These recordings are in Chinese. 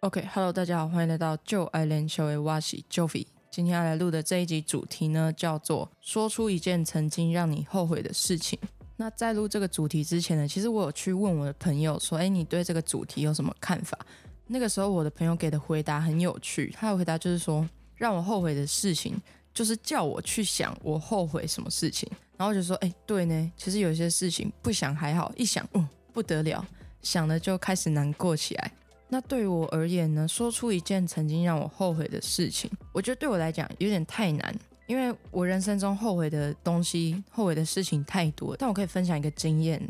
OK，Hello，大家好，欢迎来到旧爱莲小维瓦西 Joey。今天要来录的这一集主题呢，叫做说出一件曾经让你后悔的事情。那在录这个主题之前呢，其实我有去问我的朋友说，哎，你对这个主题有什么看法？那个时候我的朋友给的回答很有趣，他的回答就是说，让我后悔的事情，就是叫我去想我后悔什么事情。然后就说，哎，对呢，其实有些事情不想还好，一想，嗯，不得了，想了就开始难过起来。那对于我而言呢，说出一件曾经让我后悔的事情，我觉得对我来讲有点太难，因为我人生中后悔的东西、后悔的事情太多。但我可以分享一个经验，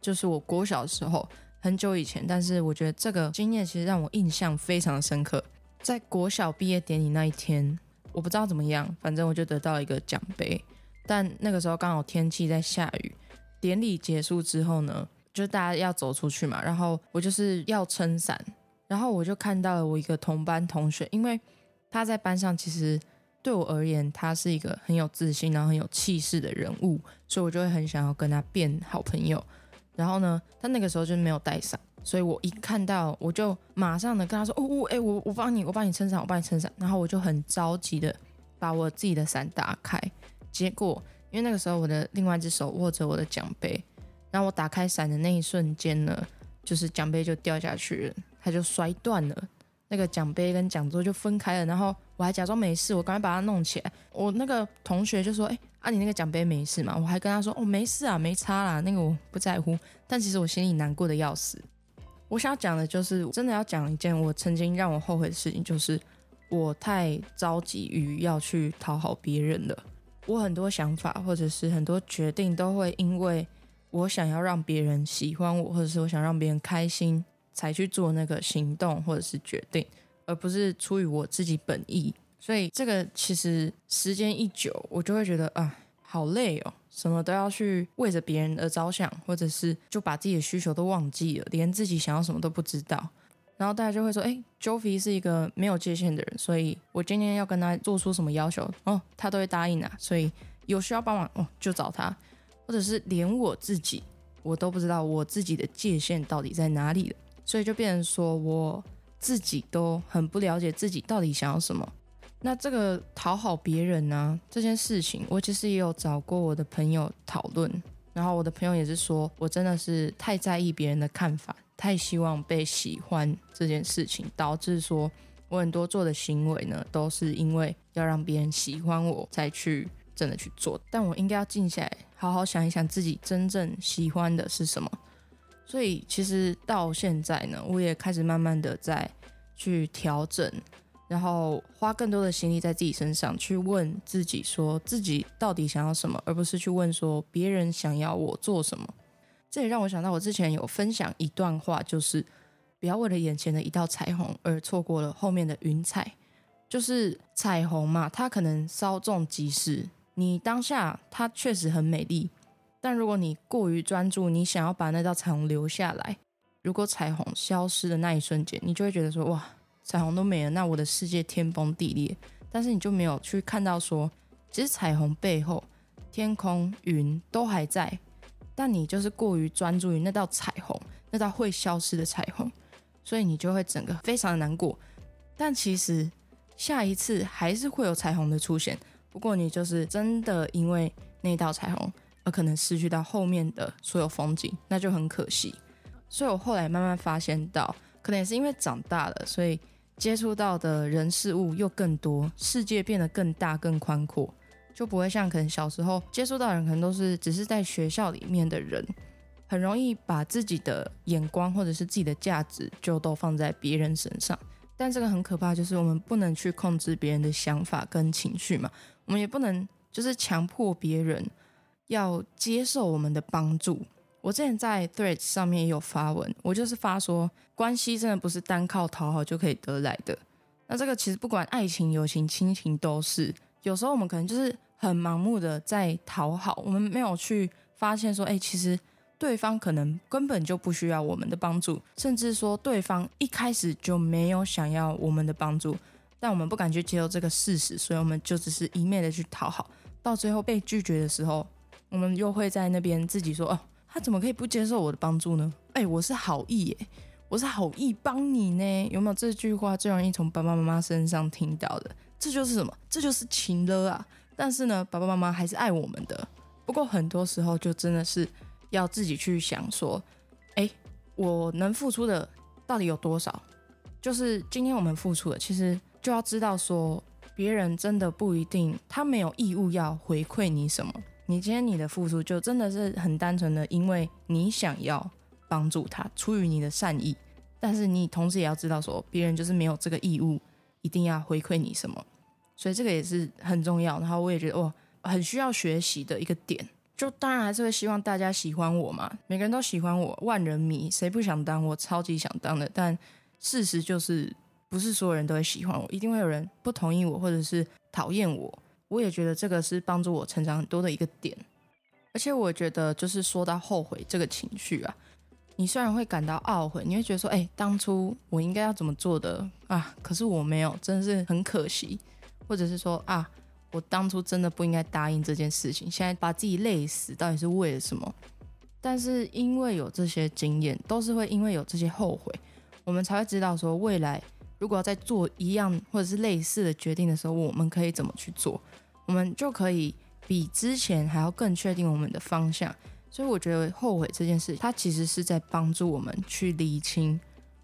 就是我国小的时候，很久以前，但是我觉得这个经验其实让我印象非常深刻。在国小毕业典礼那一天，我不知道怎么样，反正我就得到一个奖杯。但那个时候刚好天气在下雨，典礼结束之后呢，就大家要走出去嘛，然后我就是要撑伞。然后我就看到了我一个同班同学，因为他在班上其实对我而言，他是一个很有自信、然后很有气势的人物，所以我就会很想要跟他变好朋友。然后呢，他那个时候就没有带伞，所以我一看到我就马上的跟他说：“哦，哎，我我帮你，我帮你撑伞，我帮你撑伞。”然后我就很着急的把我自己的伞打开，结果因为那个时候我的另外一只手握着我的奖杯，然后我打开伞的那一瞬间呢，就是奖杯就掉下去了。他就摔断了，那个奖杯跟讲座就分开了，然后我还假装没事，我赶快把它弄起来。我那个同学就说：“哎，啊，你那个奖杯没事吗？”我还跟他说：“哦，没事啊，没差啦，那个我不在乎。”但其实我心里难过的要死。我想要讲的就是，真的要讲一件我曾经让我后悔的事情，就是我太着急于要去讨好别人了。我很多想法或者是很多决定，都会因为我想要让别人喜欢我，或者是我想让别人开心。才去做那个行动或者是决定，而不是出于我自己本意。所以这个其实时间一久，我就会觉得啊，好累哦，什么都要去为着别人而着想，或者是就把自己的需求都忘记了，连自己想要什么都不知道。然后大家就会说，哎，Joey 是一个没有界限的人，所以我今天要跟他做出什么要求哦，他都会答应啊。所以有需要帮忙哦，就找他，或者是连我自己，我都不知道我自己的界限到底在哪里了。所以就变成说，我自己都很不了解自己到底想要什么。那这个讨好别人呢这件事情，我其实也有找过我的朋友讨论，然后我的朋友也是说我真的是太在意别人的看法，太希望被喜欢这件事情，导致说我很多做的行为呢，都是因为要让别人喜欢我才去真的去做。但我应该要静下来，好好想一想自己真正喜欢的是什么。所以其实到现在呢，我也开始慢慢的在去调整，然后花更多的心力在自己身上，去问自己说自己到底想要什么，而不是去问说别人想要我做什么。这也让我想到，我之前有分享一段话，就是不要为了眼前的一道彩虹而错过了后面的云彩。就是彩虹嘛，它可能稍纵即逝，你当下它确实很美丽。但如果你过于专注，你想要把那道彩虹留下来，如果彩虹消失的那一瞬间，你就会觉得说哇，彩虹都没了，那我的世界天崩地裂。但是你就没有去看到说，其实彩虹背后，天空云都还在，但你就是过于专注于那道彩虹，那道会消失的彩虹，所以你就会整个非常的难过。但其实下一次还是会有彩虹的出现，不过你就是真的因为那道彩虹。可能失去到后面的所有风景，那就很可惜。所以我后来慢慢发现到，可能也是因为长大了，所以接触到的人事物又更多，世界变得更大更宽阔，就不会像可能小时候接触到人，可能都是只是在学校里面的人，很容易把自己的眼光或者是自己的价值就都放在别人身上。但这个很可怕，就是我们不能去控制别人的想法跟情绪嘛，我们也不能就是强迫别人。要接受我们的帮助。我之前在 Threads 上面也有发文，我就是发说，关系真的不是单靠讨好就可以得来的。那这个其实不管爱情、友情、亲情都是，有时候我们可能就是很盲目的在讨好，我们没有去发现说，哎，其实对方可能根本就不需要我们的帮助，甚至说对方一开始就没有想要我们的帮助，但我们不敢去接受这个事实，所以我们就只是一面的去讨好，到最后被拒绝的时候。我们又会在那边自己说哦，他怎么可以不接受我的帮助呢？哎，我是好意耶，我是好意帮你呢。有没有这句话最容易从爸爸妈妈身上听到的？这就是什么？这就是情了啊！但是呢，爸爸妈妈还是爱我们的。不过很多时候就真的是要自己去想说，哎，我能付出的到底有多少？就是今天我们付出的，其实就要知道说，别人真的不一定，他没有义务要回馈你什么。你今天你的付出就真的是很单纯的，因为你想要帮助他，出于你的善意。但是你同时也要知道说，别人就是没有这个义务一定要回馈你什么。所以这个也是很重要。然后我也觉得哇，很需要学习的一个点。就当然还是会希望大家喜欢我嘛，每个人都喜欢我，万人迷，谁不想当？我超级想当的。但事实就是，不是所有人都会喜欢我，一定会有人不同意我，或者是讨厌我。我也觉得这个是帮助我成长很多的一个点，而且我觉得就是说到后悔这个情绪啊，你虽然会感到懊悔，你会觉得说，哎，当初我应该要怎么做的啊？可是我没有，真的是很可惜，或者是说啊，我当初真的不应该答应这件事情，现在把自己累死，到底是为了什么？但是因为有这些经验，都是会因为有这些后悔，我们才会知道说未来。如果要在做一样或者是类似的决定的时候，我们可以怎么去做？我们就可以比之前还要更确定我们的方向。所以我觉得后悔这件事，它其实是在帮助我们去理清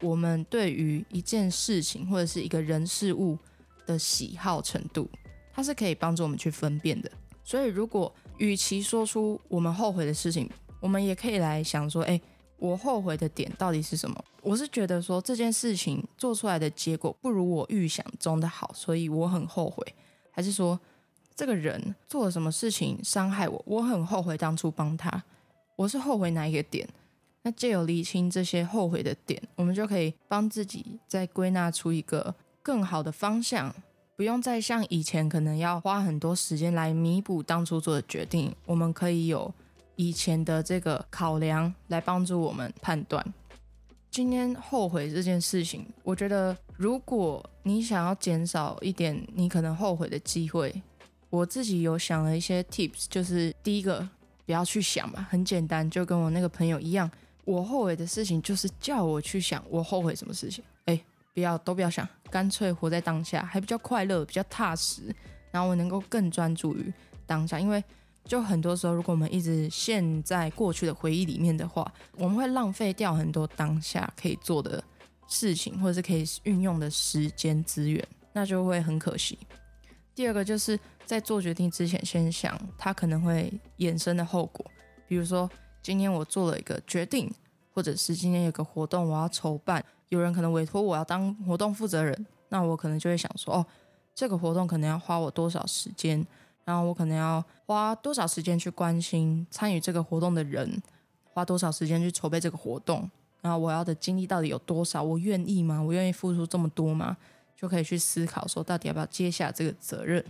我们对于一件事情或者是一个人事物的喜好程度，它是可以帮助我们去分辨的。所以如果与其说出我们后悔的事情，我们也可以来想说，哎。我后悔的点到底是什么？我是觉得说这件事情做出来的结果不如我预想中的好，所以我很后悔。还是说这个人做了什么事情伤害我，我很后悔当初帮他。我是后悔哪一个点？那借由厘清这些后悔的点，我们就可以帮自己再归纳出一个更好的方向，不用再像以前可能要花很多时间来弥补当初做的决定。我们可以有。以前的这个考量来帮助我们判断，今天后悔这件事情，我觉得如果你想要减少一点你可能后悔的机会，我自己有想了一些 tips，就是第一个不要去想嘛，很简单，就跟我那个朋友一样，我后悔的事情就是叫我去想我后悔什么事情，哎，不要都不要想，干脆活在当下，还比较快乐，比较踏实，然后我能够更专注于当下，因为。就很多时候，如果我们一直陷在过去的回忆里面的话，我们会浪费掉很多当下可以做的事情，或者是可以运用的时间资源，那就会很可惜。第二个就是在做决定之前，先想它可能会衍生的后果。比如说，今天我做了一个决定，或者是今天有个活动我要筹办，有人可能委托我要当活动负责人，那我可能就会想说，哦，这个活动可能要花我多少时间。然后我可能要花多少时间去关心参与这个活动的人，花多少时间去筹备这个活动，然后我要的精力到底有多少？我愿意吗？我愿意付出这么多吗？就可以去思考说，到底要不要接下这个责任？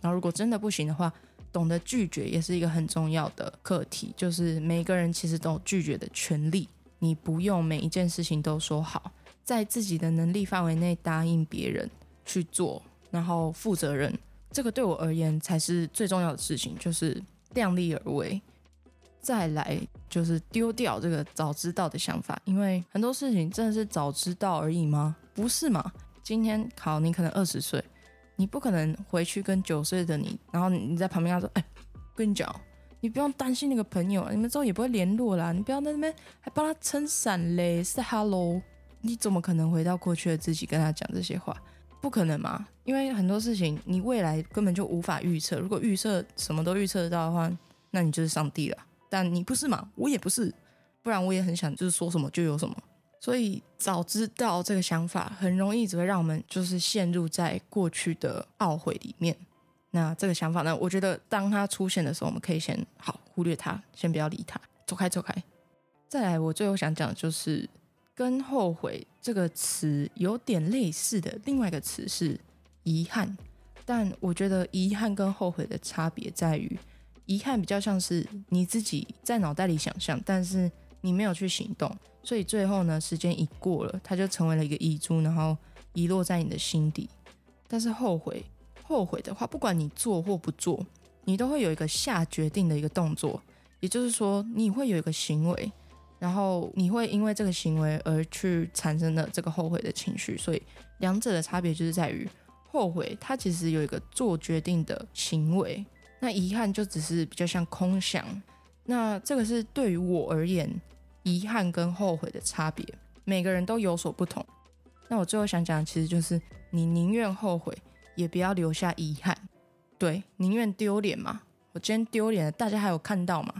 然后如果真的不行的话，懂得拒绝也是一个很重要的课题。就是每个人其实都有拒绝的权利，你不用每一件事情都说好，在自己的能力范围内答应别人去做，然后负责任。这个对我而言才是最重要的事情，就是量力而为。再来就是丢掉这个早知道的想法，因为很多事情真的是早知道而已吗？不是嘛？今天考你可能二十岁，你不可能回去跟九岁的你，然后你在旁边他说：“哎，跟你讲，你不用担心那个朋友，你们之后也不会联络啦。你不要在那边还帮他撑伞嘞，是 hello，你怎么可能回到过去的自己跟他讲这些话？”不可能嘛？因为很多事情你未来根本就无法预测。如果预测什么都预测得到的话，那你就是上帝了。但你不是嘛？我也不是，不然我也很想就是说什么就有什么。所以早知道这个想法，很容易只会让我们就是陷入在过去的懊悔里面。那这个想法呢？我觉得当它出现的时候，我们可以先好忽略它，先不要理它，走开走开。再来，我最后想讲的就是。跟后悔这个词有点类似的另外一个词是遗憾，但我觉得遗憾跟后悔的差别在于，遗憾比较像是你自己在脑袋里想象，但是你没有去行动，所以最后呢，时间一过了，它就成为了一个遗珠，然后遗落在你的心底。但是后悔，后悔的话，不管你做或不做，你都会有一个下决定的一个动作，也就是说，你会有一个行为。然后你会因为这个行为而去产生的这个后悔的情绪，所以两者的差别就是在于后悔它其实有一个做决定的行为，那遗憾就只是比较像空想。那这个是对于我而言，遗憾跟后悔的差别，每个人都有所不同。那我最后想讲其实就是，你宁愿后悔，也不要留下遗憾。对，宁愿丢脸嘛。我今天丢脸了，大家还有看到吗？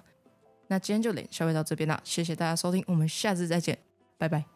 那今天就领消费到这边了，谢谢大家收听，我们下次再见，拜拜。